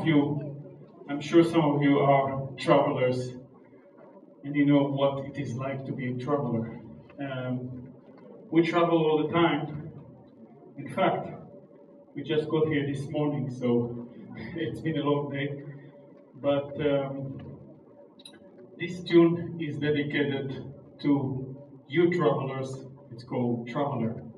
of you, I'm sure some of you are travelers, and you know what it is like to be a traveler. Um, we travel all the time. In fact, we just got here this morning, so it's been a long day. But um, this tune is dedicated to you travelers. It's called Traveler.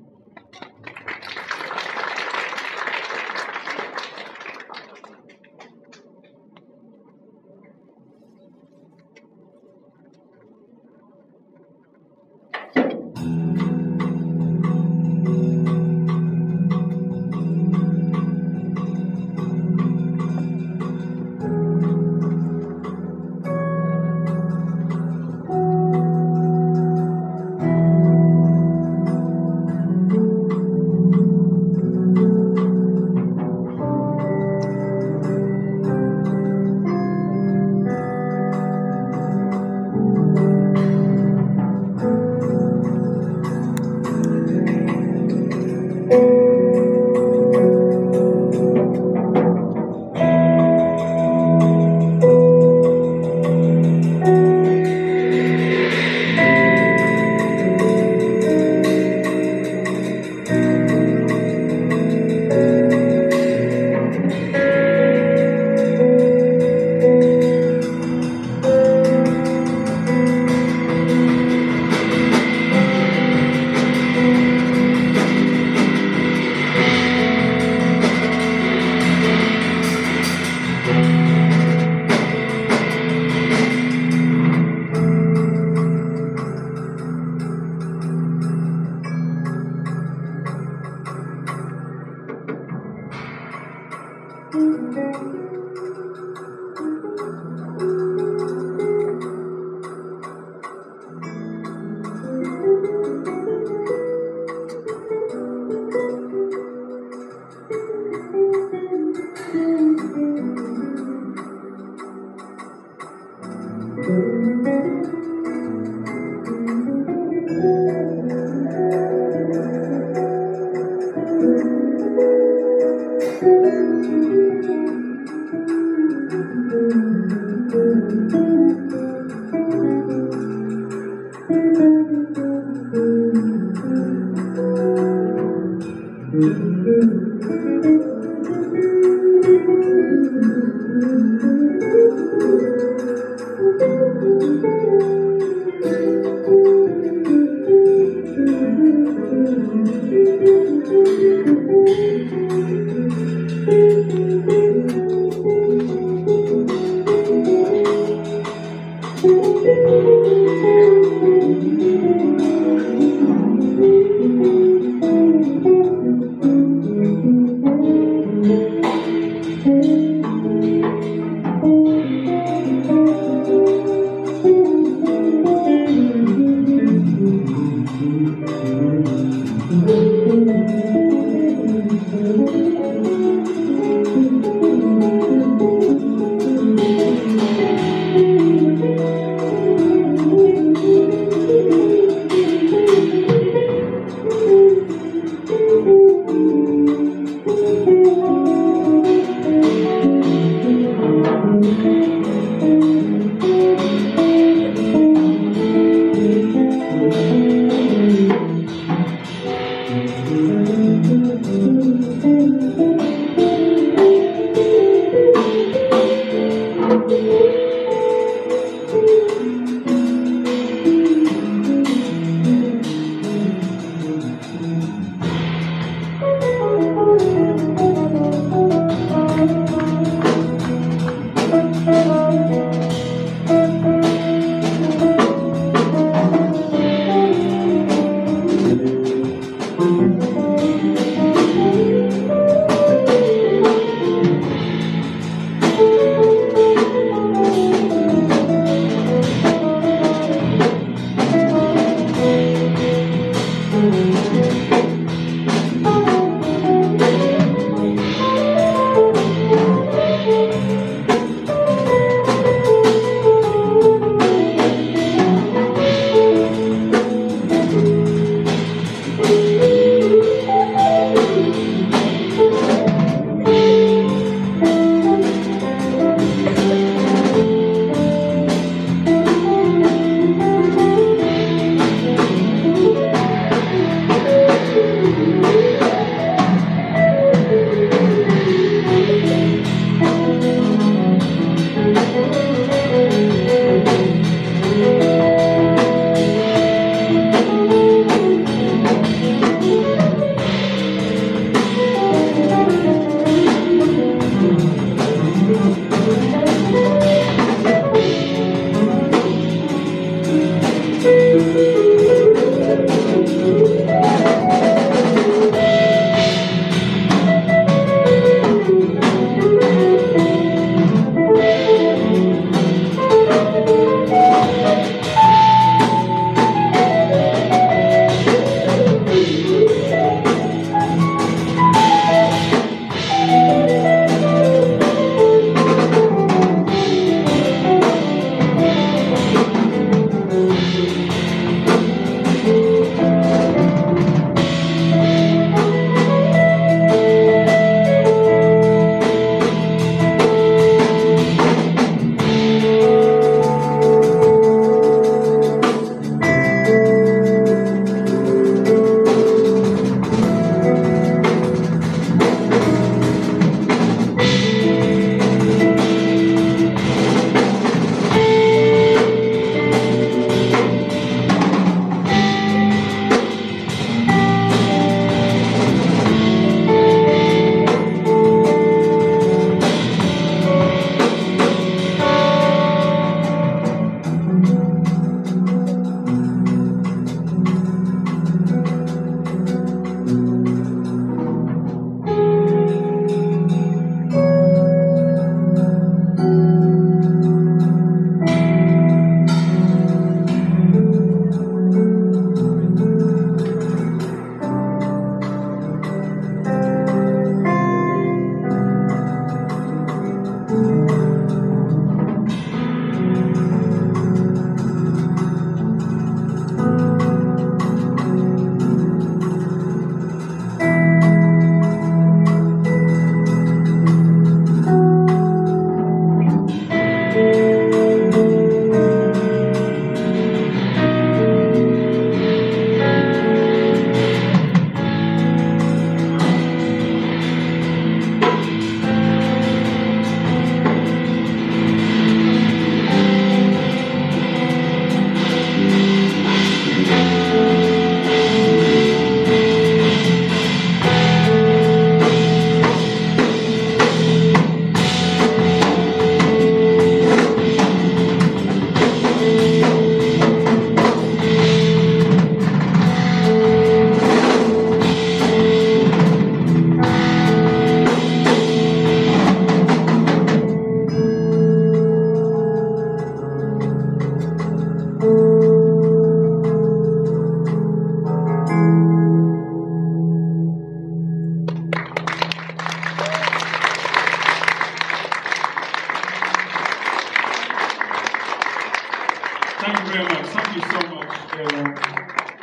Thank you very much. Thank you so much. Uh,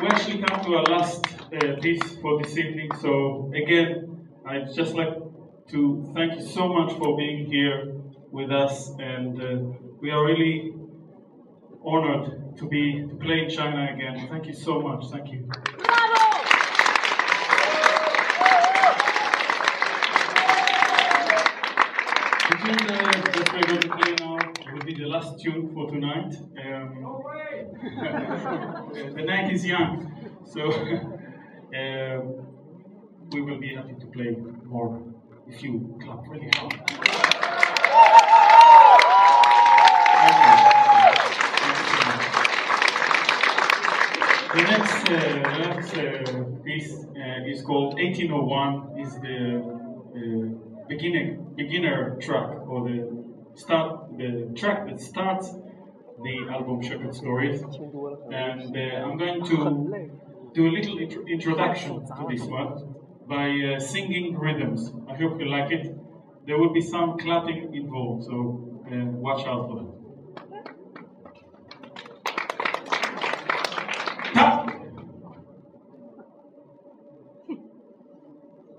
we actually come to our last uh, piece for this evening. So again, I'd just like to thank you so much for being here with us, and uh, we are really honored to be to play in China again. Thank you so much. Thank you. Bravo! Would you, uh, that we're going to play now will be the last tune for tonight. Um, the night is young, so uh, we will be happy to play more if you clap really hard. The next, uh, next uh, piece uh, is called 1801. is the uh, beginner beginner track or the start the track that starts the album Shepherd Stories, and uh, I'm going to do a little introduction to this one by uh, singing rhythms. I hope you like it. There will be some clapping involved, so uh, watch out for that.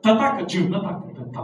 Ta ta ka ju na ta ta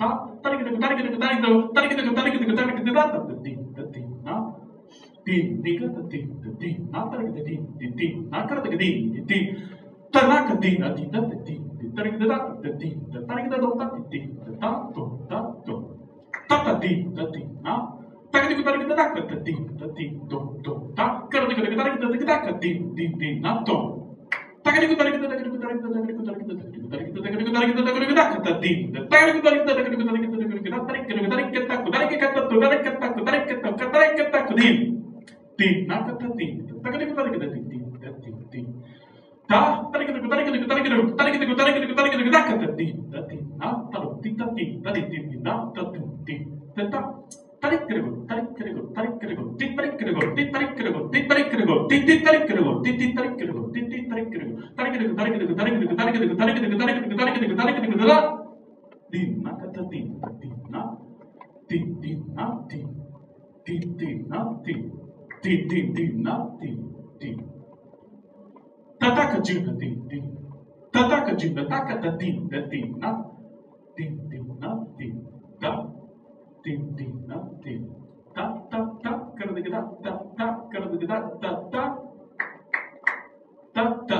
no? no? Tanto, Tarik kerego, tarik itu, tarik itu, tarik itu, tarik itu, tarik itu, tarik itu, tarik itu, tarik itu, tarik tiku tarik tiku tarik Dina kata dina dina din dina din din dina din din din dina din din tataka jinda din din tataka jinda takata din da dina din dina din da din dina din ta ta ta karada ta ta karada ta ta ta ta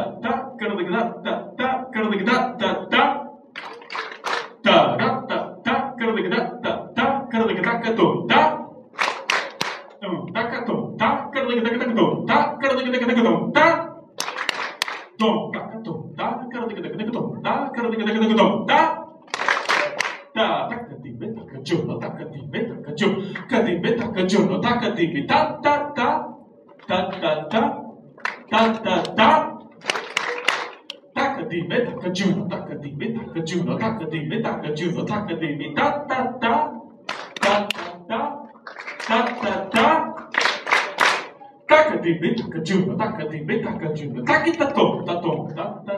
kara da ta ka to ta. Ta ta ka ti be ta ka jo no ta ka ti be ta ka ta ka ti be ta ka jo no ta ka ti be ta ta ta ta ta ta ta ta ta ta ka ti be ta ka ta no ta ka ti be ta ka ta no ta ka ti be ta ka ta no ta ka ti be ta ta ta ta ta ta ta ta ta ta ka ti be ta ka ta no ta ka ti be ta ka ta no ta ki ta to ta to ta ta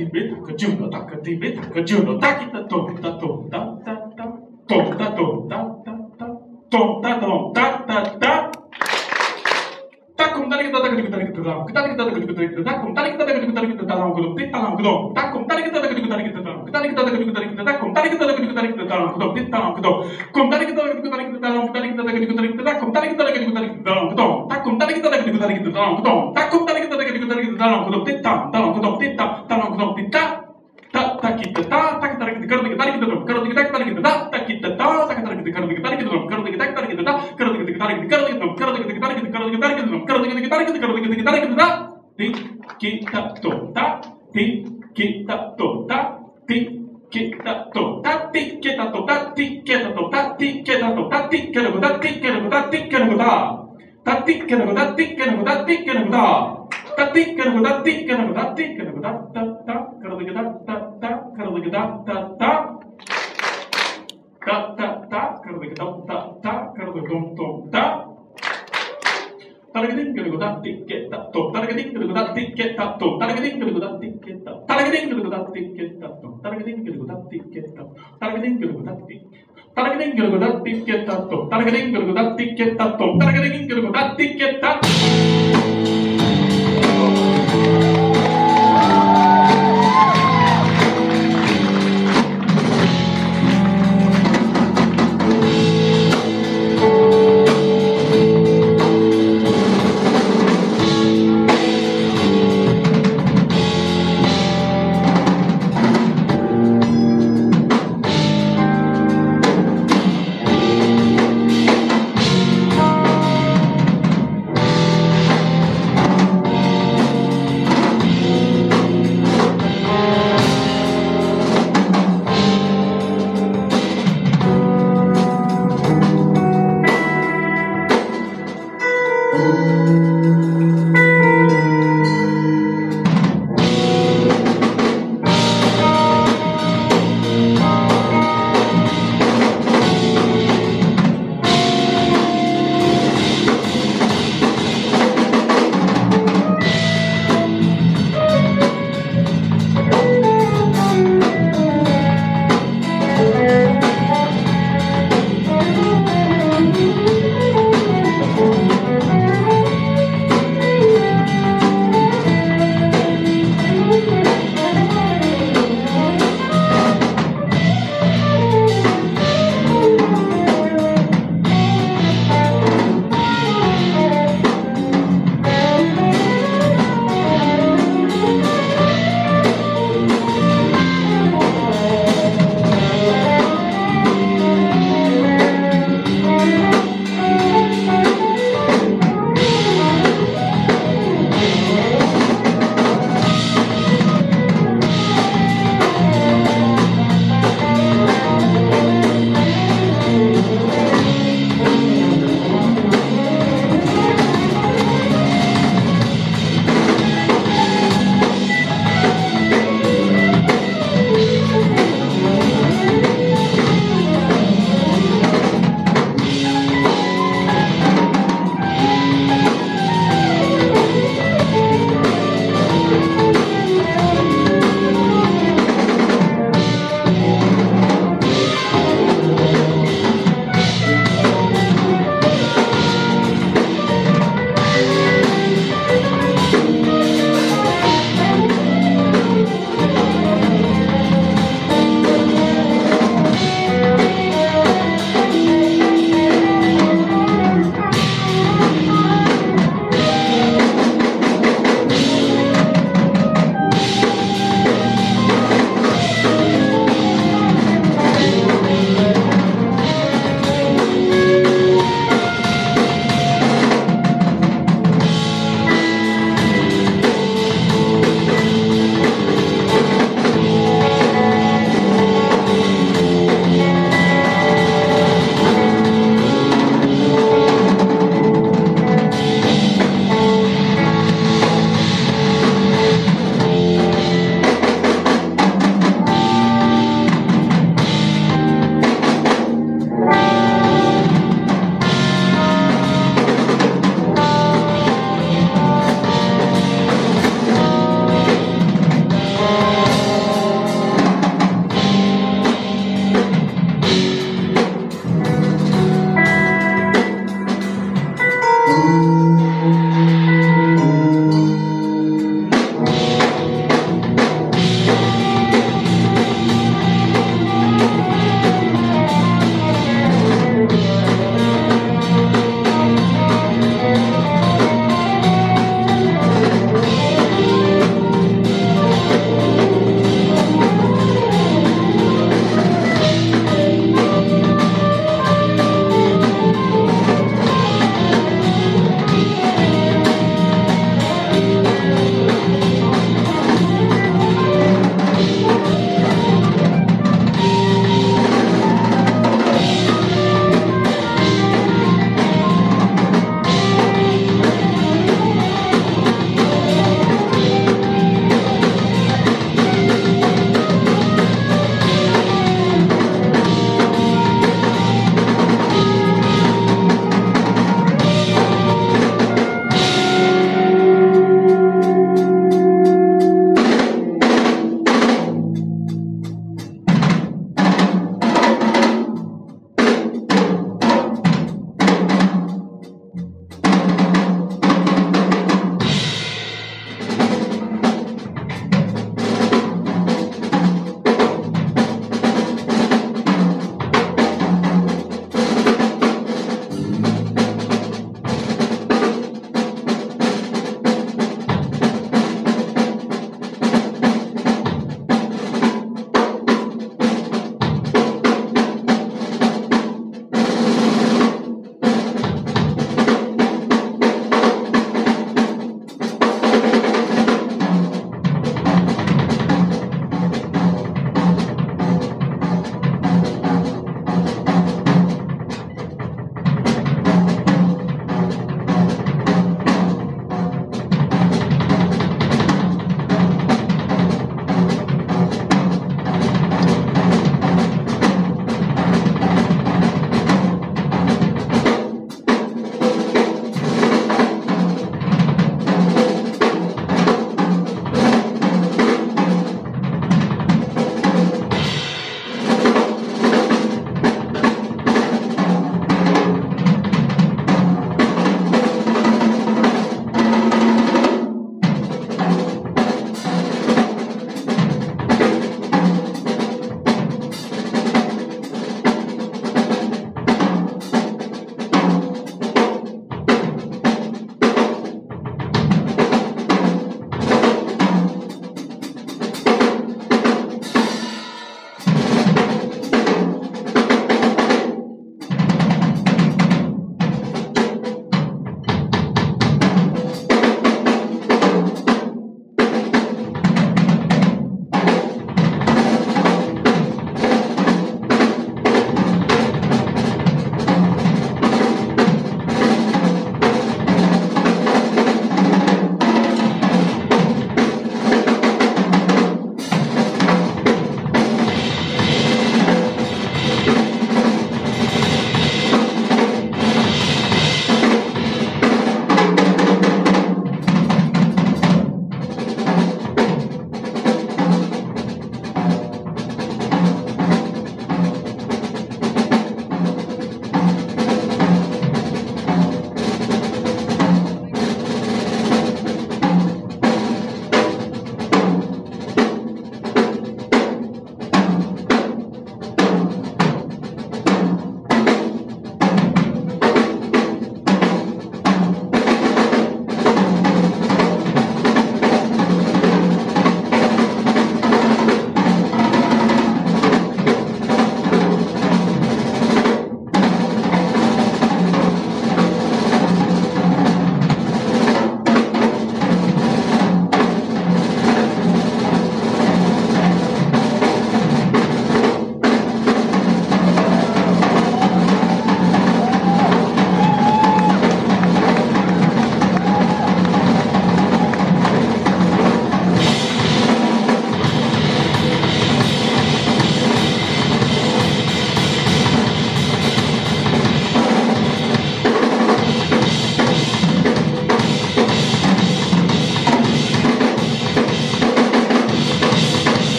тебе, так чудо, так тебе, так чудо, так и та том, та том, та та та, том, та том, та та та, том, та том, та та та. Takum tarik kita tarik kita tarik kita tarik kita tarik kita tarik kita tarik kita takum tarik kita tarik kita tarik kita tarik kita tarik talam kedong takum tarik kita tarik kita tarik kita tarik kita tarik kita tarik kita tarik kita takum tarik kita tarik kita tarik kita talam kedong tit talam kedong kum tarik kita tarik kita tarik kita talam tarik kita tarik kita tarik kita takum tarik kita tarik kita tarik kita talam kedong takum tarik kita tarik kita tarik kita talam kedong takum tarik kita tarik kita tarik kita talam kedong tit talam talam から抜け誰かのから抜け誰かのから抜け誰かのだてけたとたてけたとたてけたとたてけタとたてけたとたてけタとたてけたとたてけたとたてけタとたてけたとたてけタとたてけたとたてけたとたてけタとたてけたとたたたから抜けだたたから抜タタタたたたたから抜けだタたから抜けだたた誰ができることだっていけた。と、誰ができることだっていけた。と、誰ができることだっていけた、誰ができることだっていけた。と、誰ができることだっていけた、誰ができることだっていけた。誰ができることだっていけた。と、誰がことだってた。と、誰がことだってた。